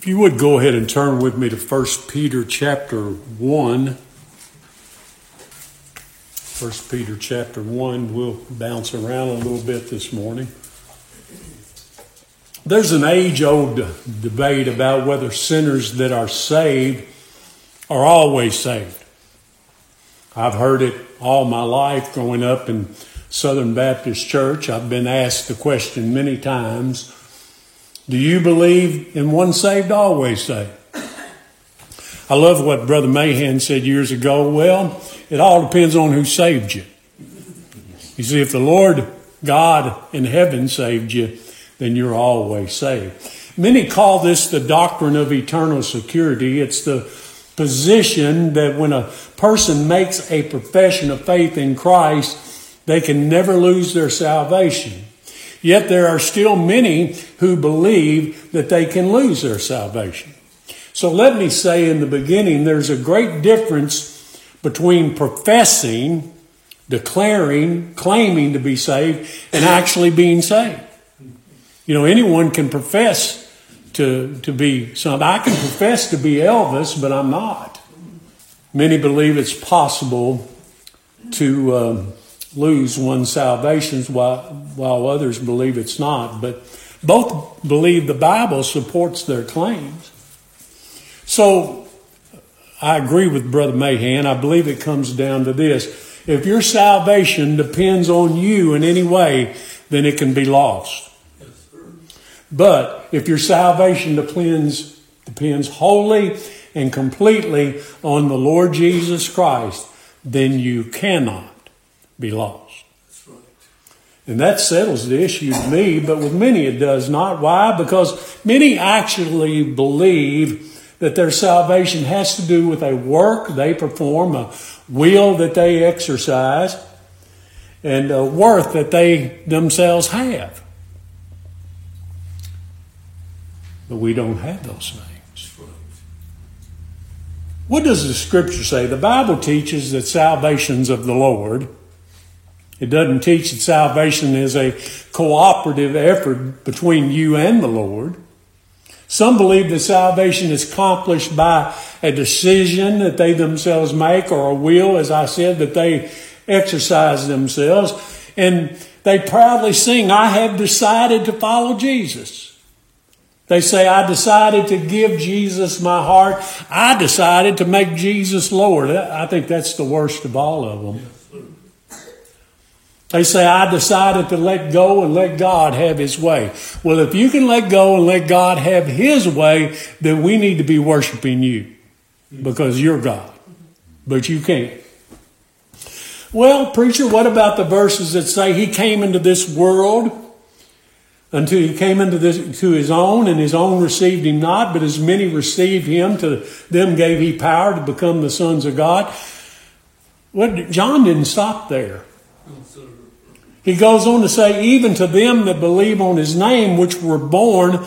If you would go ahead and turn with me to 1 Peter chapter 1. 1 Peter chapter 1, we'll bounce around a little bit this morning. There's an age old debate about whether sinners that are saved are always saved. I've heard it all my life growing up in Southern Baptist Church. I've been asked the question many times do you believe in once saved, always saved? I love what Brother Mahan said years ago. Well, it all depends on who saved you. You see, if the Lord God in heaven saved you, then you're always saved. Many call this the doctrine of eternal security. It's the position that when a person makes a profession of faith in Christ, they can never lose their salvation. Yet there are still many who believe that they can lose their salvation. So let me say in the beginning, there's a great difference between professing, declaring, claiming to be saved, and actually being saved. You know, anyone can profess to, to be something. I can profess to be Elvis, but I'm not. Many believe it's possible to um, lose one's salvation while, while others believe it's not. But both believe the Bible supports their claims. So I agree with Brother Mahan. I believe it comes down to this. If your salvation depends on you in any way, then it can be lost. But if your salvation depends, depends wholly and completely on the Lord Jesus Christ, then you cannot be lost. And that settles the issue to me, but with many it does not. Why? Because many actually believe that their salvation has to do with a work they perform, a will that they exercise, and a worth that they themselves have. But we don't have those things. What does the scripture say? The Bible teaches that salvation's of the Lord. It doesn't teach that salvation is a cooperative effort between you and the Lord. Some believe that salvation is accomplished by a decision that they themselves make or a will, as I said, that they exercise themselves. And they proudly sing, I have decided to follow Jesus. They say, I decided to give Jesus my heart. I decided to make Jesus Lord. I think that's the worst of all of them. They say, I decided to let go and let God have His way. Well, if you can let go and let God have His way, then we need to be worshiping you because you're God. But you can't. Well, preacher, what about the verses that say He came into this world until He came into this, to His own and His own received Him not, but as many received Him, to them gave He power to become the sons of God? What, John didn't stop there. He goes on to say, even to them that believe on his name, which were born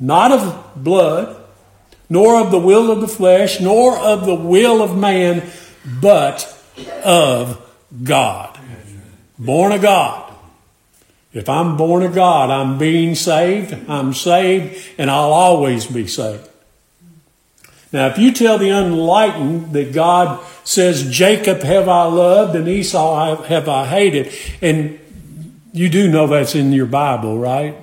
not of blood, nor of the will of the flesh, nor of the will of man, but of God. Born of God. If I'm born of God, I'm being saved, I'm saved, and I'll always be saved. Now, if you tell the unenlightened that God says, Jacob have I loved and Esau have I hated, and you do know that's in your Bible, right?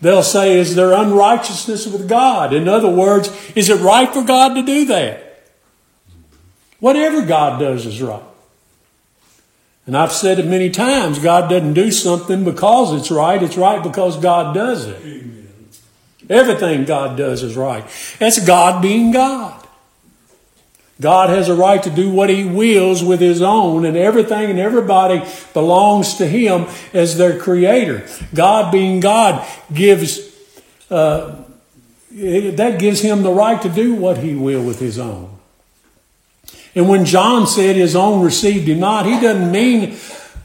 They'll say, Is there unrighteousness with God? In other words, is it right for God to do that? Whatever God does is right. And I've said it many times God doesn't do something because it's right, it's right because God does it. Everything God does is right. That's God being God. God has a right to do what He wills with His own, and everything and everybody belongs to Him as their Creator. God being God gives, uh, that gives Him the right to do what He will with His own. And when John said His own received Him not, He doesn't mean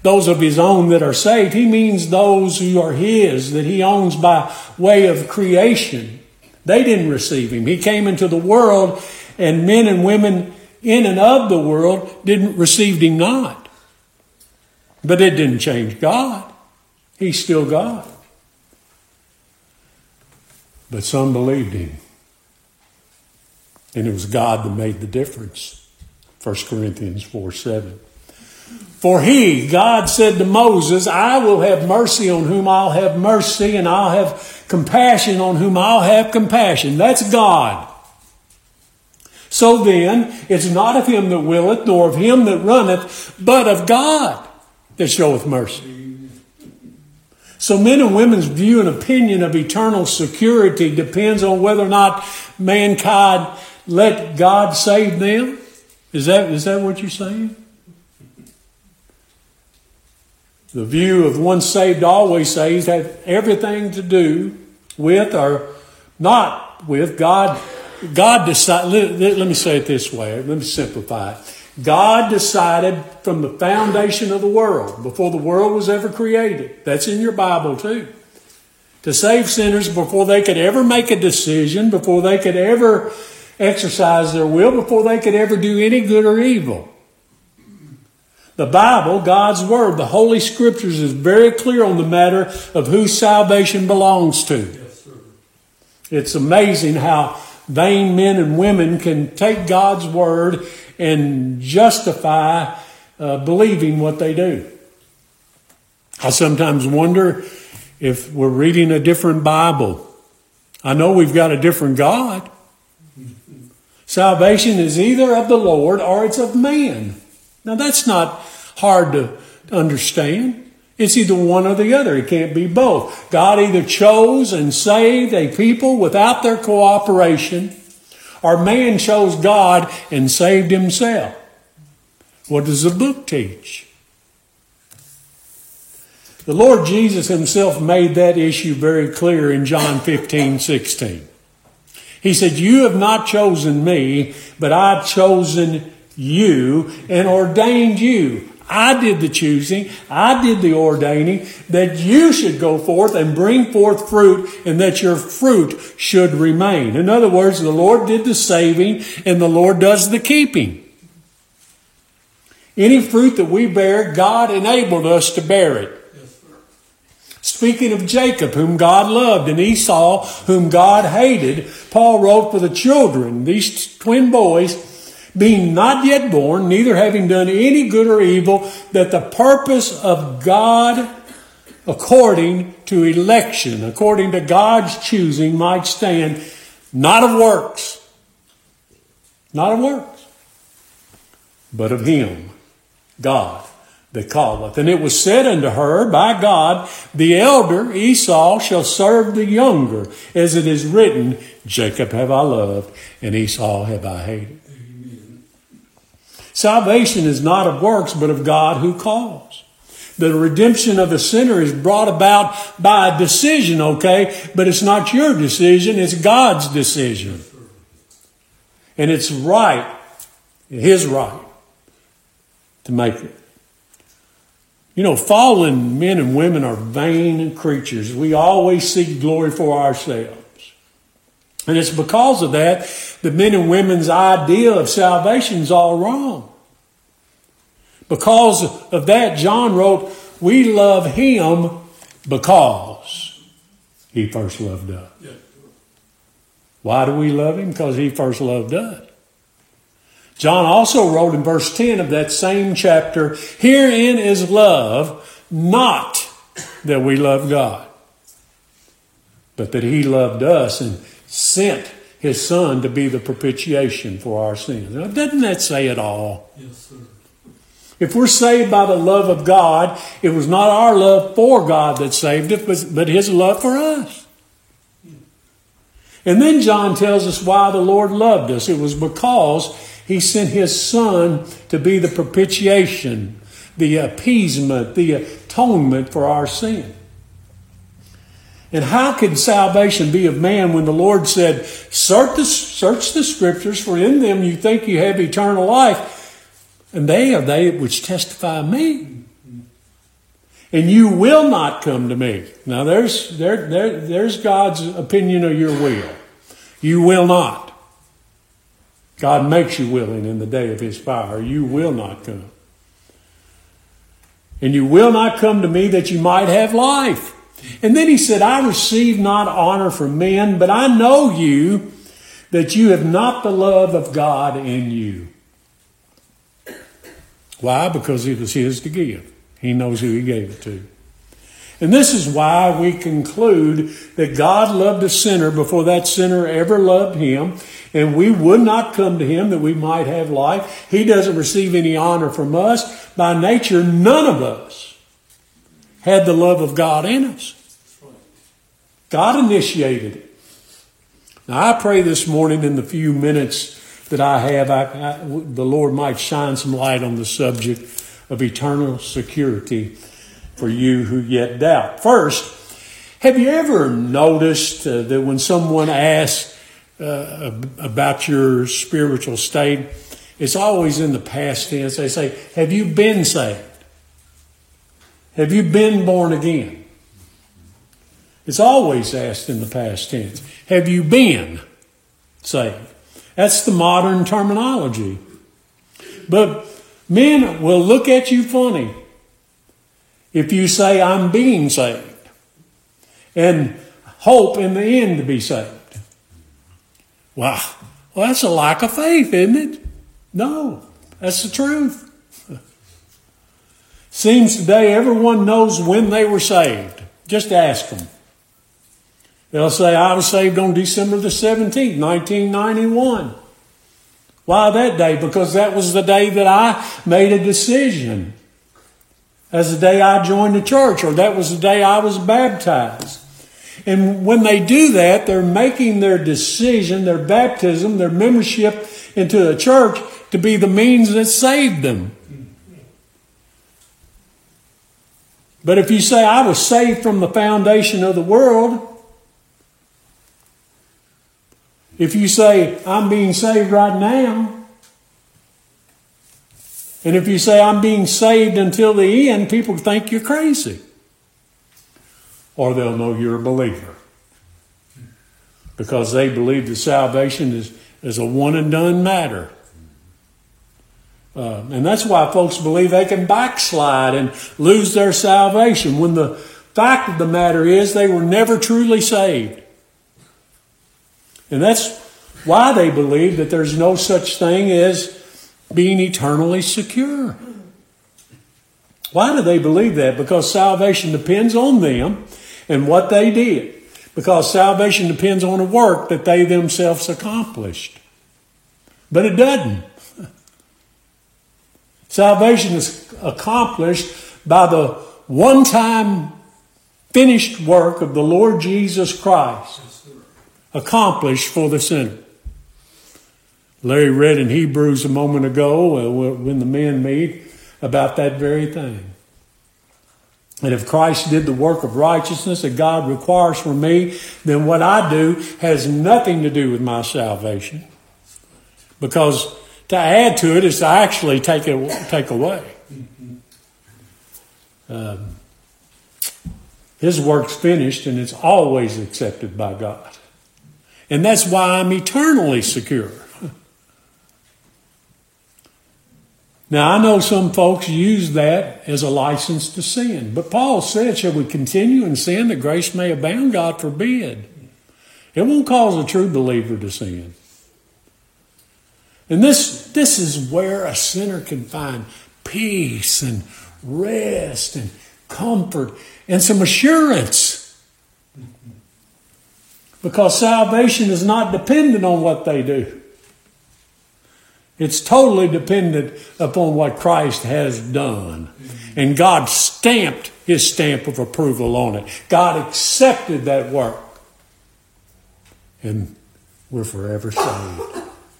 those of his own that are saved. He means those who are his, that he owns by way of creation. They didn't receive him. He came into the world, and men and women in and of the world didn't receive him not. But it didn't change God. He's still God. But some believed him. And it was God that made the difference. 1 Corinthians 4 7. For he, God said to Moses, I will have mercy on whom I'll have mercy, and I'll have compassion on whom I'll have compassion. That's God. So then, it's not of him that willeth, nor of him that runneth, but of God that showeth mercy. So men and women's view and opinion of eternal security depends on whether or not mankind let God save them. Is that, is that what you're saying? The view of once saved, always saved had everything to do with or not with God. God decided, let, let me say it this way, let me simplify it. God decided from the foundation of the world, before the world was ever created, that's in your Bible too, to save sinners before they could ever make a decision, before they could ever exercise their will, before they could ever do any good or evil. The Bible, God's Word, the Holy Scriptures is very clear on the matter of who salvation belongs to. It's amazing how vain men and women can take God's Word and justify uh, believing what they do. I sometimes wonder if we're reading a different Bible. I know we've got a different God. Salvation is either of the Lord or it's of man. Now that's not hard to understand. It's either one or the other. It can't be both. God either chose and saved a people without their cooperation, or man chose God and saved himself. What does the book teach? The Lord Jesus himself made that issue very clear in John 15, 16. He said, You have not chosen me, but I've chosen you and ordained you. I did the choosing. I did the ordaining that you should go forth and bring forth fruit and that your fruit should remain. In other words, the Lord did the saving and the Lord does the keeping. Any fruit that we bear, God enabled us to bear it. Speaking of Jacob, whom God loved, and Esau, whom God hated, Paul wrote for the children, these twin boys, being not yet born, neither having done any good or evil, that the purpose of God according to election, according to God's choosing, might stand, not of works, not of works, but of Him, God, that calleth. And it was said unto her by God, The elder Esau shall serve the younger, as it is written, Jacob have I loved, and Esau have I hated. Salvation is not of works, but of God who calls. The redemption of a sinner is brought about by a decision, okay? But it's not your decision, it's God's decision. And it's right, His right, to make it. You know, fallen men and women are vain creatures. We always seek glory for ourselves. And it's because of that that men and women's idea of salvation is all wrong. Because of that, John wrote, We love him because he first loved us. Why do we love him? Because he first loved us. John also wrote in verse 10 of that same chapter, Herein is love, not that we love God, but that he loved us and sent his son to be the propitiation for our sins. Now, doesn't that say it all? Yes, sir. If we're saved by the love of God, it was not our love for God that saved us, but his love for us. And then John tells us why the Lord loved us. It was because he sent his son to be the propitiation, the appeasement, the atonement for our sin. And how can salvation be of man when the Lord said, search the, search the scriptures, for in them you think you have eternal life, and they are they which testify me. And you will not come to me. Now there's there, there there's God's opinion of your will. You will not. God makes you willing in the day of his fire. You will not come. And you will not come to me that you might have life. And then he said, I receive not honor from men, but I know you that you have not the love of God in you. Why? Because it was his to give. He knows who he gave it to. And this is why we conclude that God loved a sinner before that sinner ever loved him, and we would not come to him that we might have life. He doesn't receive any honor from us. By nature, none of us had the love of God in us. God initiated it. Now, I pray this morning in the few minutes that I have, I, I, the Lord might shine some light on the subject of eternal security for you who yet doubt. First, have you ever noticed uh, that when someone asks uh, about your spiritual state, it's always in the past tense. They say, Have you been saved? Have you been born again? It's always asked in the past tense. Have you been saved? That's the modern terminology. But men will look at you funny if you say, I'm being saved, and hope in the end to be saved. Wow. Well, that's a lack of faith, isn't it? No, that's the truth. Seems today everyone knows when they were saved. Just ask them. They'll say, I was saved on December the 17th, 1991. Why that day? Because that was the day that I made a decision as the day I joined the church, or that was the day I was baptized. And when they do that, they're making their decision, their baptism, their membership into the church to be the means that saved them. But if you say, I was saved from the foundation of the world, if you say, I'm being saved right now, and if you say, I'm being saved until the end, people think you're crazy. Or they'll know you're a believer. Because they believe that salvation is, is a one and done matter. Uh, and that's why folks believe they can backslide and lose their salvation when the fact of the matter is they were never truly saved. And that's why they believe that there's no such thing as being eternally secure. Why do they believe that? Because salvation depends on them and what they did. Because salvation depends on a work that they themselves accomplished. But it doesn't. Salvation is accomplished by the one time finished work of the Lord Jesus Christ, accomplished for the sinner. Larry read in Hebrews a moment ago uh, when the men meet about that very thing. And if Christ did the work of righteousness that God requires from me, then what I do has nothing to do with my salvation. Because to add to it is to actually take it take away. Um, his work's finished and it's always accepted by God. And that's why I'm eternally secure. Now, I know some folks use that as a license to sin, but Paul said, Shall we continue in sin that grace may abound? God forbid. It won't cause a true believer to sin. And this, this is where a sinner can find peace and rest and comfort and some assurance. Because salvation is not dependent on what they do. It's totally dependent upon what Christ has done. And God stamped his stamp of approval on it. God accepted that work. And we're forever saved.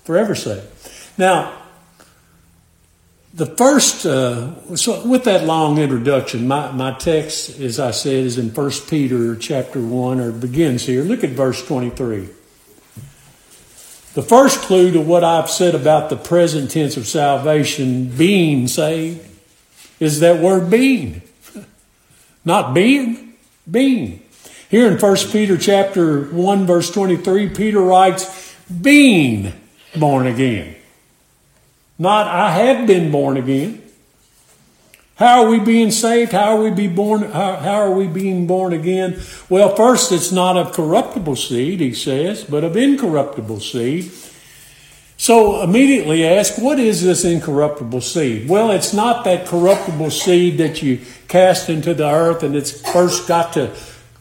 Forever saved. Now, the first, uh, so with that long introduction, my, my text, as I said, is in 1 Peter chapter 1, or begins here. Look at verse 23. The first clue to what I've said about the present tense of salvation, being saved, is that word being. Not being, being. Here in 1 Peter chapter 1 verse 23, Peter writes, being born again. Not I have been born again. How are we being saved? How are we be born? How, how are we being born again? Well, first, it's not of corruptible seed, he says, but of incorruptible seed. So immediately ask, what is this incorruptible seed? Well, it's not that corruptible seed that you cast into the earth and it's first got to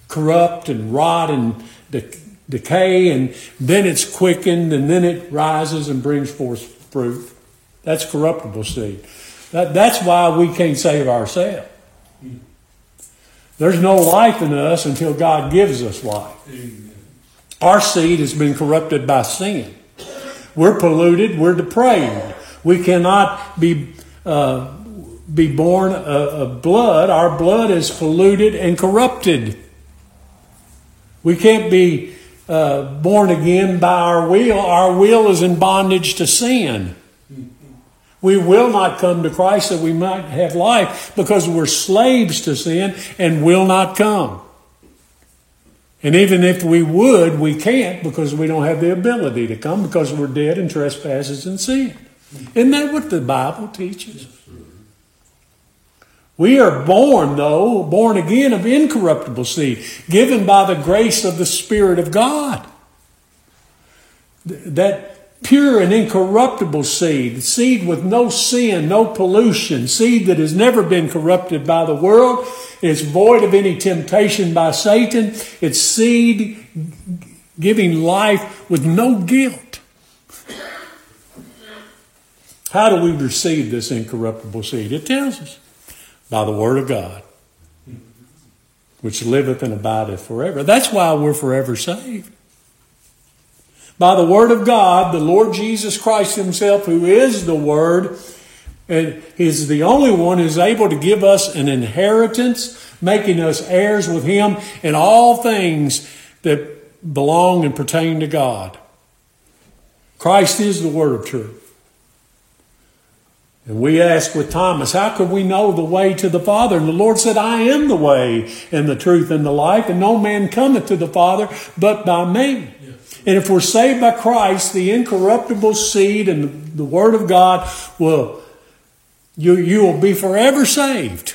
corrupt and rot and de- decay and then it's quickened and then it rises and brings forth fruit. That's corruptible seed. That, that's why we can't save ourselves. There's no life in us until God gives us life. Our seed has been corrupted by sin. We're polluted. We're depraved. We cannot be uh, be born of blood. Our blood is polluted and corrupted. We can't be uh, born again by our will. Our will is in bondage to sin. We will not come to Christ that we might have life because we're slaves to sin and will not come. And even if we would, we can't because we don't have the ability to come because we're dead in trespasses and sin. Isn't that what the Bible teaches? We are born, though, born again of incorruptible seed, given by the grace of the Spirit of God. That pure and incorruptible seed, seed with no sin, no pollution, seed that has never been corrupted by the world. It's void of any temptation by Satan. It's seed giving life with no guilt. How do we receive this incorruptible seed? It tells us by the Word of God, which liveth and abideth forever. That's why we're forever saved by the Word of God, the Lord Jesus Christ Himself, who is the Word, and is the only one who's able to give us an inheritance, making us heirs with Him in all things that belong and pertain to God. Christ is the Word of truth. And we asked with Thomas, how could we know the way to the Father? And the Lord said, I am the way and the truth and the life, and no man cometh to the Father but by me. And if we're saved by Christ, the incorruptible seed and the Word of God will, you, you will be forever saved.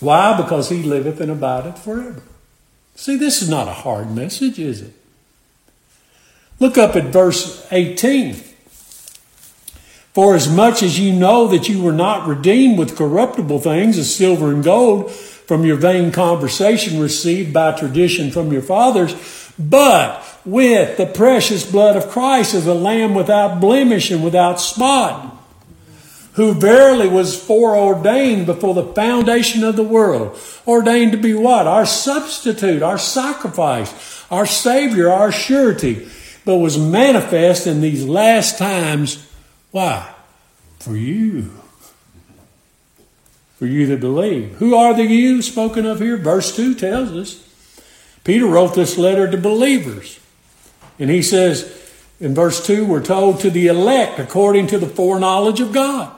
Why? Because He liveth and abideth forever. See, this is not a hard message, is it? Look up at verse 18. For as much as you know that you were not redeemed with corruptible things as silver and gold from your vain conversation received by tradition from your fathers, but with the precious blood of Christ as a lamb without blemish and without spot, who verily was foreordained before the foundation of the world. Ordained to be what? Our substitute, our sacrifice, our Savior, our surety, but was manifest in these last times. Why? For you. For you that believe. Who are the you spoken of here? Verse 2 tells us. Peter wrote this letter to believers. And he says in verse 2, we're told to the elect according to the foreknowledge of God.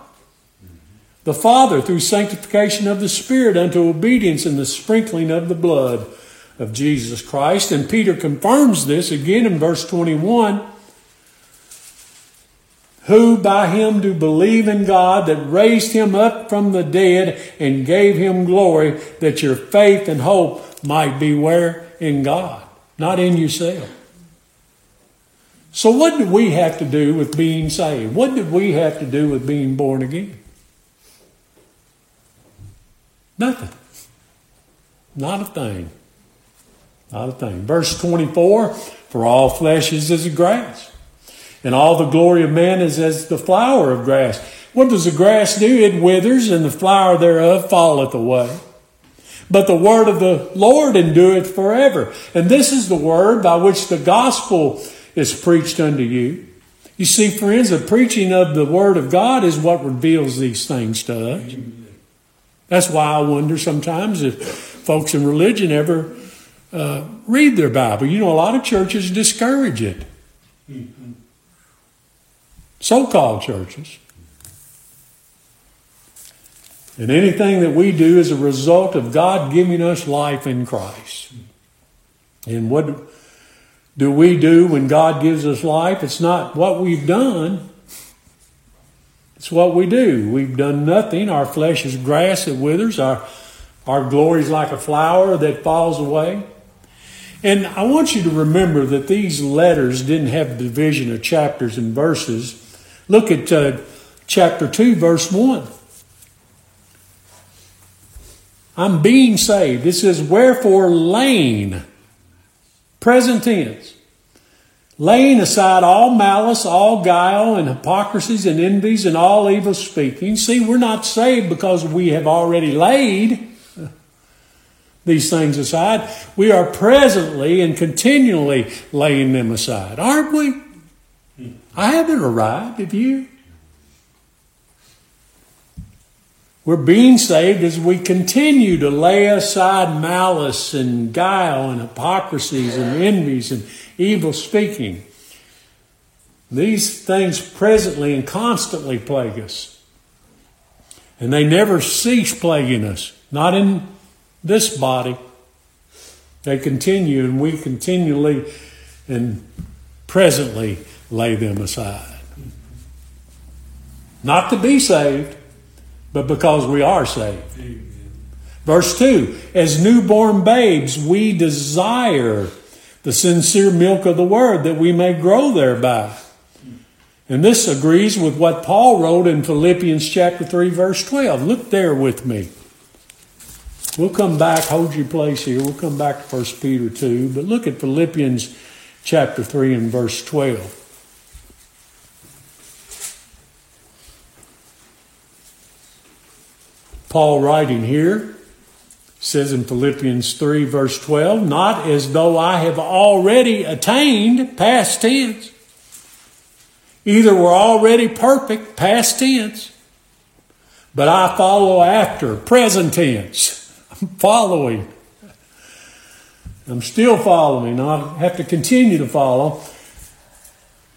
The Father through sanctification of the Spirit unto obedience and the sprinkling of the blood of Jesus Christ. And Peter confirms this again in verse 21 who by him do believe in God that raised him up from the dead and gave him glory, that your faith and hope might be where? in God, not in yourself. So, what do we have to do with being saved? What do we have to do with being born again? Nothing. Not a thing. Not a thing. Verse 24 For all flesh is as grass, and all the glory of man is as the flower of grass. What does the grass do? It withers, and the flower thereof falleth away. But the word of the Lord endureth forever. And this is the word by which the gospel is preached unto you. You see, friends, the preaching of the word of God is what reveals these things to us. That's why I wonder sometimes if folks in religion ever uh, read their Bible. You know, a lot of churches discourage it. So called churches. And anything that we do is a result of God giving us life in Christ. And what do we do when God gives us life? It's not what we've done, It's what we do. We've done nothing. Our flesh is grass that withers. Our, our glory is like a flower that falls away. And I want you to remember that these letters didn't have division of chapters and verses. Look at uh, chapter 2, verse 1. I'm being saved. It says, Wherefore laying, present tense, laying aside all malice, all guile, and hypocrisies, and envies, and all evil speaking. See, we're not saved because we have already laid these things aside. We are presently and continually laying them aside, aren't we? I haven't arrived, have you? We're being saved as we continue to lay aside malice and guile and hypocrisies and envies and evil speaking. These things presently and constantly plague us. And they never cease plaguing us, not in this body. They continue, and we continually and presently lay them aside. Not to be saved, but because we are saved. Verse 2 As newborn babes, we desire the sincere milk of the word that we may grow thereby. And this agrees with what Paul wrote in Philippians chapter 3 verse 12. Look there with me. We'll come back, hold your place here. We'll come back to 1 Peter 2, but look at Philippians chapter 3 and verse 12. Paul writing here says in Philippians 3, verse 12, not as though I have already attained, past tense. Either we're already perfect, past tense, but I follow after, present tense. I'm following. I'm still following. I have to continue to follow.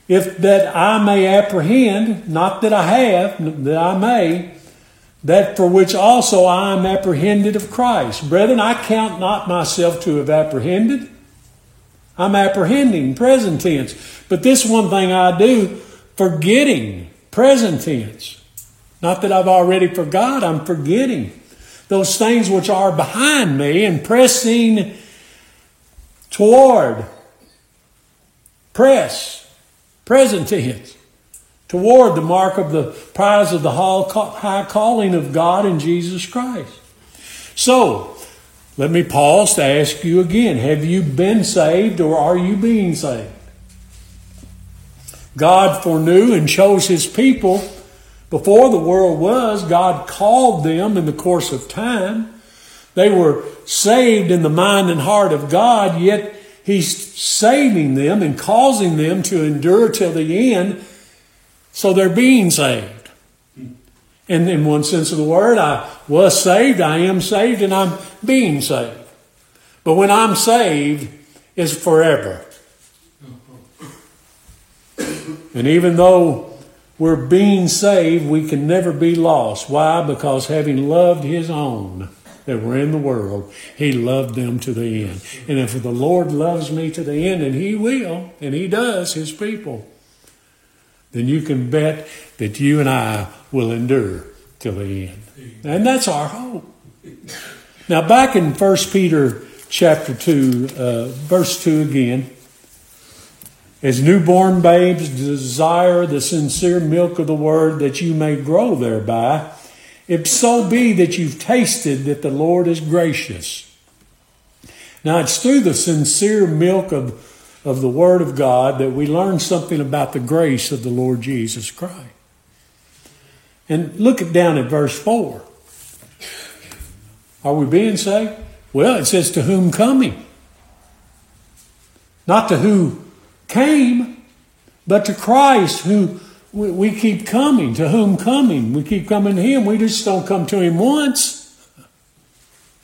If that I may apprehend, not that I have, that I may, that for which also I am apprehended of Christ. Brethren, I count not myself to have apprehended. I'm apprehending, present tense. But this one thing I do, forgetting, present tense. Not that I've already forgot, I'm forgetting those things which are behind me and pressing toward, press, present tense toward the mark of the prize of the high calling of God in Jesus Christ. So, let me pause to ask you again have you been saved or are you being saved? God foreknew and chose his people before the world was. God called them in the course of time. They were saved in the mind and heart of God, yet He's saving them and causing them to endure till the end so they're being saved. And in one sense of the word, I was saved, I am saved, and I'm being saved. But when I'm saved, it's forever. And even though we're being saved, we can never be lost. Why? Because having loved His own that were in the world, He loved them to the end. And if the Lord loves me to the end, and He will, and He does, His people, then you can bet that you and I will endure till the end. And that's our hope. Now, back in 1 Peter chapter 2, uh, verse 2 again. As newborn babes desire the sincere milk of the word that you may grow thereby, if so be that you've tasted that the Lord is gracious. Now, it's through the sincere milk of of the Word of God that we learn something about the grace of the Lord Jesus Christ. And look down at verse 4. Are we being saved? Well, it says to whom coming. Not to who came, but to Christ who we keep coming. To whom coming? We keep coming to Him. We just don't come to Him once.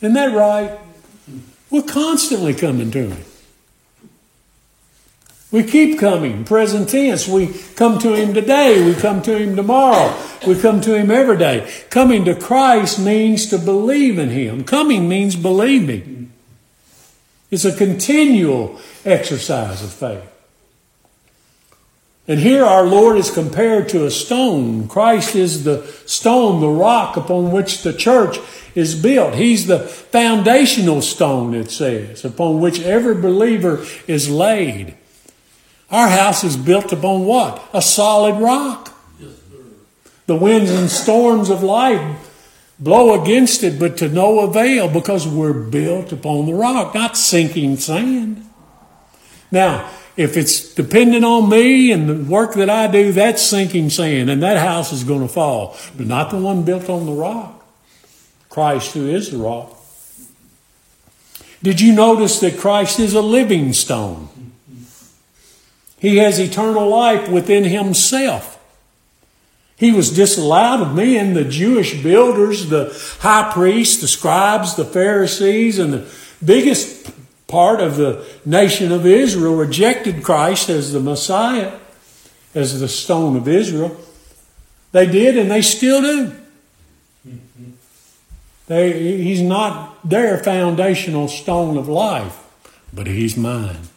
Isn't that right? We're constantly coming to Him. We keep coming, present tense. We come to Him today. We come to Him tomorrow. We come to Him every day. Coming to Christ means to believe in Him. Coming means believing. It's a continual exercise of faith. And here our Lord is compared to a stone. Christ is the stone, the rock upon which the church is built. He's the foundational stone, it says, upon which every believer is laid. Our house is built upon what? A solid rock. the winds and storms of life blow against it, but to no avail because we're built upon the rock, not sinking sand. Now, if it's dependent on me and the work that I do, that's sinking sand, and that house is going to fall, but not the one built on the rock. Christ, who is the rock. Did you notice that Christ is a living stone? He has eternal life within himself. He was disallowed of men, the Jewish builders, the high priests, the scribes, the Pharisees, and the biggest part of the nation of Israel rejected Christ as the Messiah, as the stone of Israel. They did, and they still do. They, he's not their foundational stone of life, but he's mine.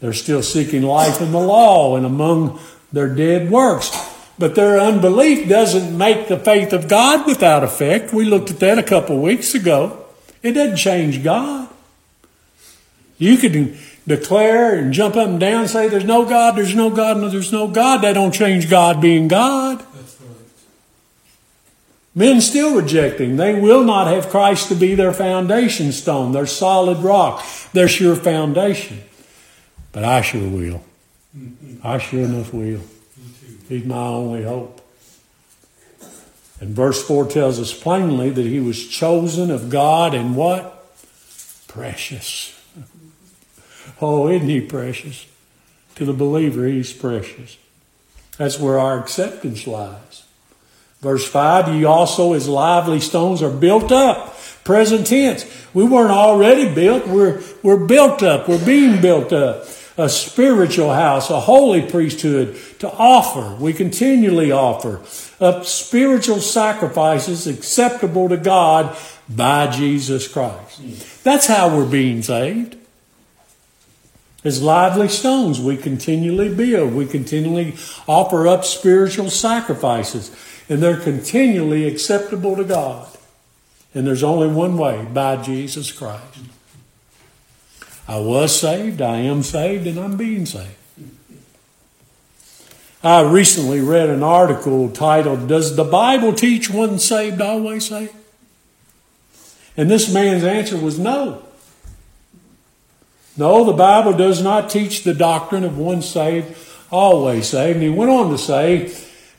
They're still seeking life in the law and among their dead works. But their unbelief doesn't make the faith of God without effect. We looked at that a couple weeks ago. It doesn't change God. You can declare and jump up and down and say, There's no God, there's no God, no, there's no God. That don't change God being God. Men still rejecting. They will not have Christ to be their foundation stone, their solid rock, their sure foundation. But I sure will. I sure enough will. He's my only hope. And verse 4 tells us plainly that he was chosen of God and what? Precious. Oh, isn't he precious? To the believer, he's precious. That's where our acceptance lies. Verse 5 Ye also, as lively stones, are built up. Present tense. We weren't already built, we're, we're built up, we're being built up a spiritual house, a holy priesthood to offer. We continually offer up spiritual sacrifices acceptable to God by Jesus Christ. That's how we're being saved. As lively stones, we continually build. We continually offer up spiritual sacrifices, and they're continually acceptable to God. And there's only one way by Jesus Christ. I was saved, I am saved, and I'm being saved. I recently read an article titled, Does the Bible teach once saved, always saved? And this man's answer was no. No, the Bible does not teach the doctrine of once saved, always saved. And he went on to say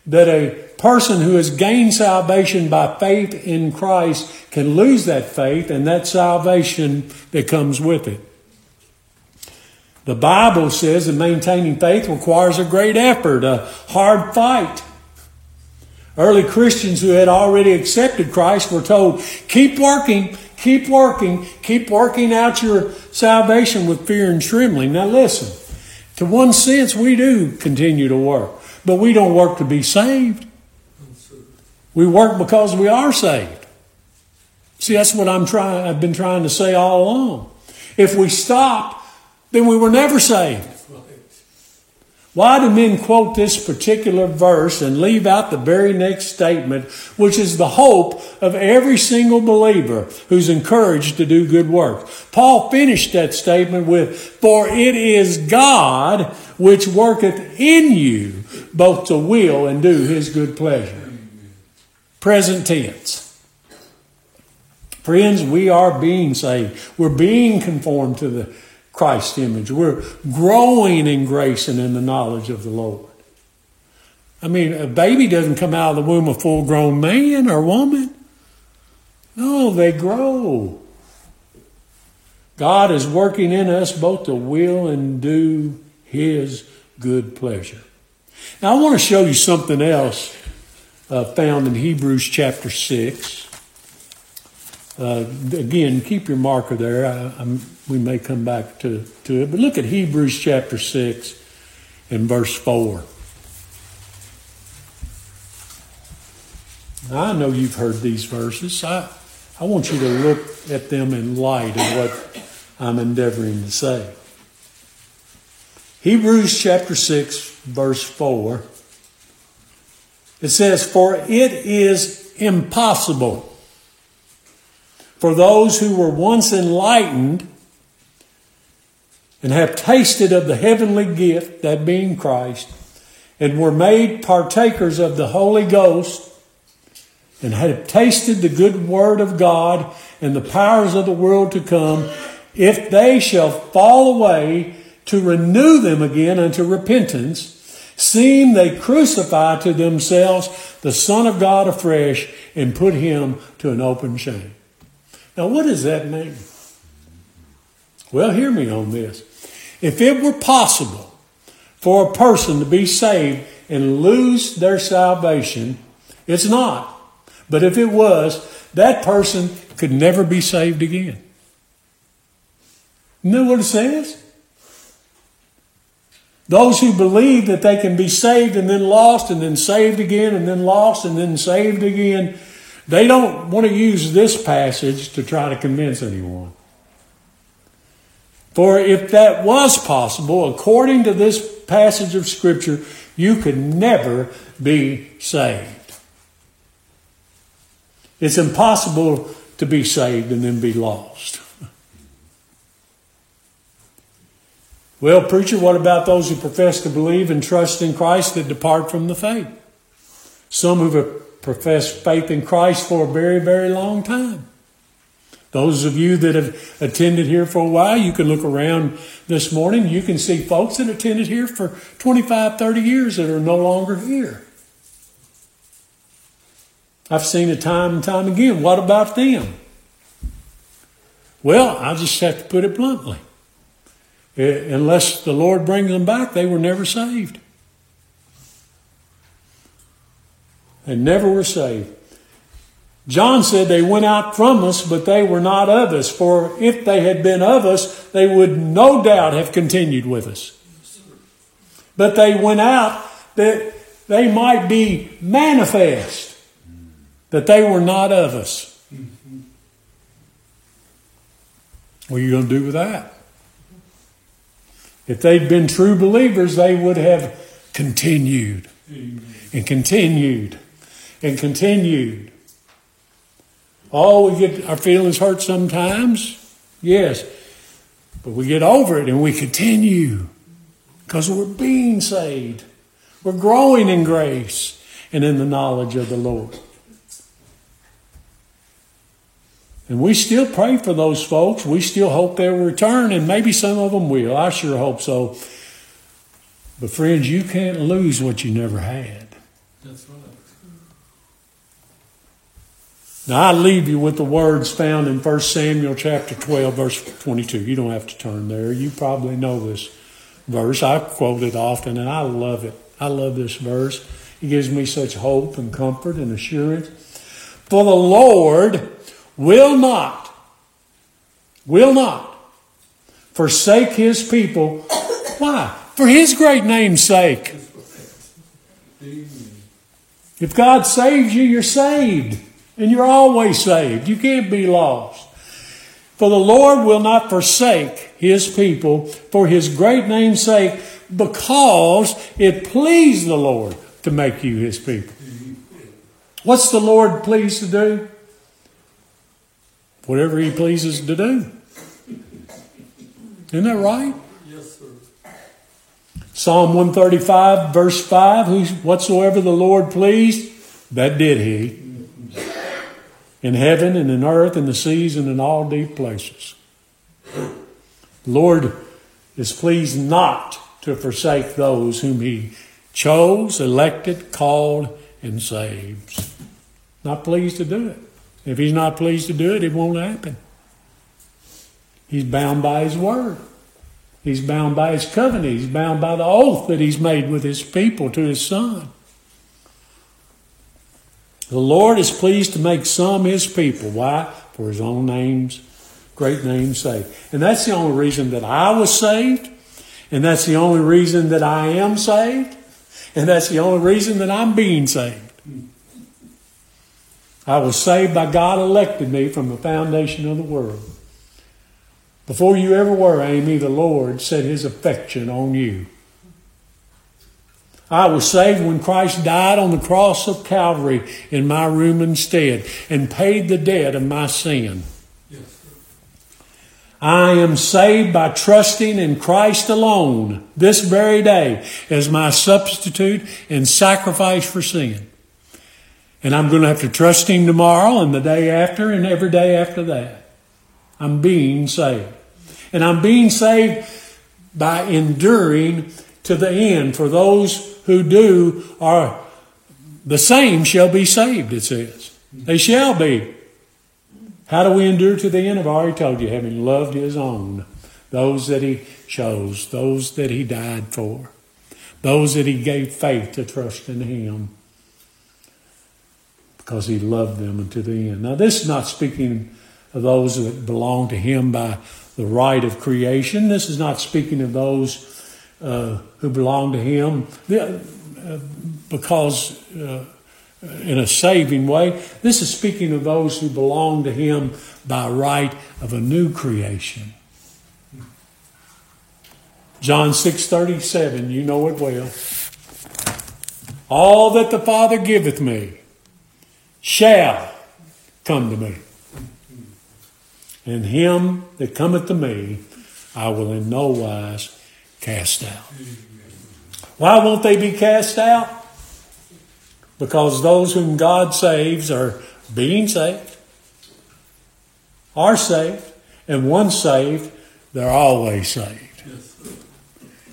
that a person who has gained salvation by faith in Christ can lose that faith and that salvation that comes with it. The Bible says that maintaining faith requires a great effort, a hard fight. Early Christians who had already accepted Christ were told, keep working, keep working, keep working out your salvation with fear and trembling. Now listen, to one sense, we do continue to work, but we don't work to be saved. We work because we are saved. See, that's what I'm trying, I've been trying to say all along. If we stop then we were never saved. Why do men quote this particular verse and leave out the very next statement, which is the hope of every single believer who's encouraged to do good work? Paul finished that statement with, For it is God which worketh in you both to will and do his good pleasure. Present tense. Friends, we are being saved. We're being conformed to the Christ's image. We're growing in grace and in the knowledge of the Lord. I mean, a baby doesn't come out of the womb a full grown man or woman. No, they grow. God is working in us both to will and do His good pleasure. Now, I want to show you something else uh, found in Hebrews chapter 6. Uh, again, keep your marker there. I, we may come back to, to it. But look at Hebrews chapter 6 and verse 4. Now, I know you've heard these verses. I, I want you to look at them in light of what I'm endeavoring to say. Hebrews chapter 6, verse 4. It says, For it is impossible for those who were once enlightened and have tasted of the heavenly gift, that being Christ, and were made partakers of the Holy Ghost, and have tasted the good word of God and the powers of the world to come, if they shall fall away, to renew them again unto repentance, seeing they crucify to themselves the Son of God afresh and put him to an open shame. Now, what does that mean? Well, hear me on this. If it were possible for a person to be saved and lose their salvation, it's not. But if it was, that person could never be saved again. You know what it says? Those who believe that they can be saved and then lost and then saved again and then lost and then saved again, they don't want to use this passage to try to convince anyone. For if that was possible, according to this passage of Scripture, you could never be saved. It's impossible to be saved and then be lost. Well, preacher, what about those who profess to believe and trust in Christ that depart from the faith? Some who have professed faith in Christ for a very, very long time. Those of you that have attended here for a while, you can look around this morning. You can see folks that attended here for 25, 30 years that are no longer here. I've seen it time and time again. What about them? Well, I just have to put it bluntly. Eh, unless the Lord brings them back, they were never saved. They never were saved. John said they went out from us, but they were not of us. For if they had been of us, they would no doubt have continued with us. But they went out that they might be manifest that they were not of us. What are you going to do with that? If they'd been true believers, they would have continued and continued and continued. Oh, we get our feelings hurt sometimes. Yes. But we get over it and we continue because we're being saved. We're growing in grace and in the knowledge of the Lord. And we still pray for those folks. We still hope they'll return, and maybe some of them will. I sure hope so. But friends, you can't lose what you never had. That's right. Now I leave you with the words found in 1 Samuel chapter 12, verse 22. You don't have to turn there. You probably know this verse. I quote it often and I love it. I love this verse. It gives me such hope and comfort and assurance. For the Lord will not, will not forsake his people. Why? For his great name's sake. If God saves you, you're saved. And you're always saved. You can't be lost. For the Lord will not forsake his people for his great name's sake because it pleased the Lord to make you his people. What's the Lord pleased to do? whatever he pleases to do. Isn't that right? Yes, sir. Psalm 135, verse 5 Whatsoever the Lord pleased, that did he. In heaven and in earth and the seas and in all deep places. The Lord is pleased not to forsake those whom he chose, elected, called, and saved. Not pleased to do it. If he's not pleased to do it, it won't happen. He's bound by his word. He's bound by his covenant. He's bound by the oath that he's made with his people to his son. The Lord is pleased to make some his people. Why? For his own name's great name's sake. And that's the only reason that I was saved. And that's the only reason that I am saved. And that's the only reason that I'm being saved. I was saved by God elected me from the foundation of the world. Before you ever were, Amy, the Lord set his affection on you. I was saved when Christ died on the cross of Calvary in my room instead and paid the debt of my sin. I am saved by trusting in Christ alone this very day as my substitute and sacrifice for sin. And I'm going to have to trust Him tomorrow and the day after and every day after that. I'm being saved. And I'm being saved by enduring to the end. For those who do are the same shall be saved, it says. They shall be. How do we endure to the end? I've already told you, having loved his own, those that he chose, those that he died for, those that he gave faith to trust in him because he loved them unto the end. Now, this is not speaking of those that belong to him by the right of creation. This is not speaking of those uh, who belong to Him uh, because, uh, in a saving way, this is speaking of those who belong to Him by right of a new creation. John 6:37, you know it well. All that the Father giveth me shall come to me. And him that cometh to me I will in no wise cast out. Why won't they be cast out? Because those whom God saves are being saved, are saved, and once saved, they're always saved.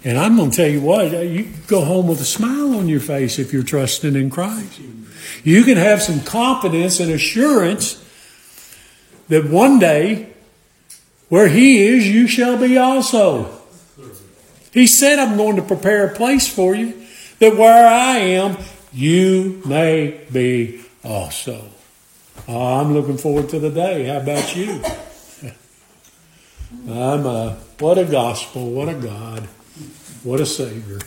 And I'm going to tell you what, you go home with a smile on your face if you're trusting in Christ. You can have some confidence and assurance that one day, where He is, you shall be also. He said, I'm going to prepare a place for you, that where I am, you may be also. Oh, I'm looking forward to the day. How about you? I'm a, what a gospel, what a God, what a Savior.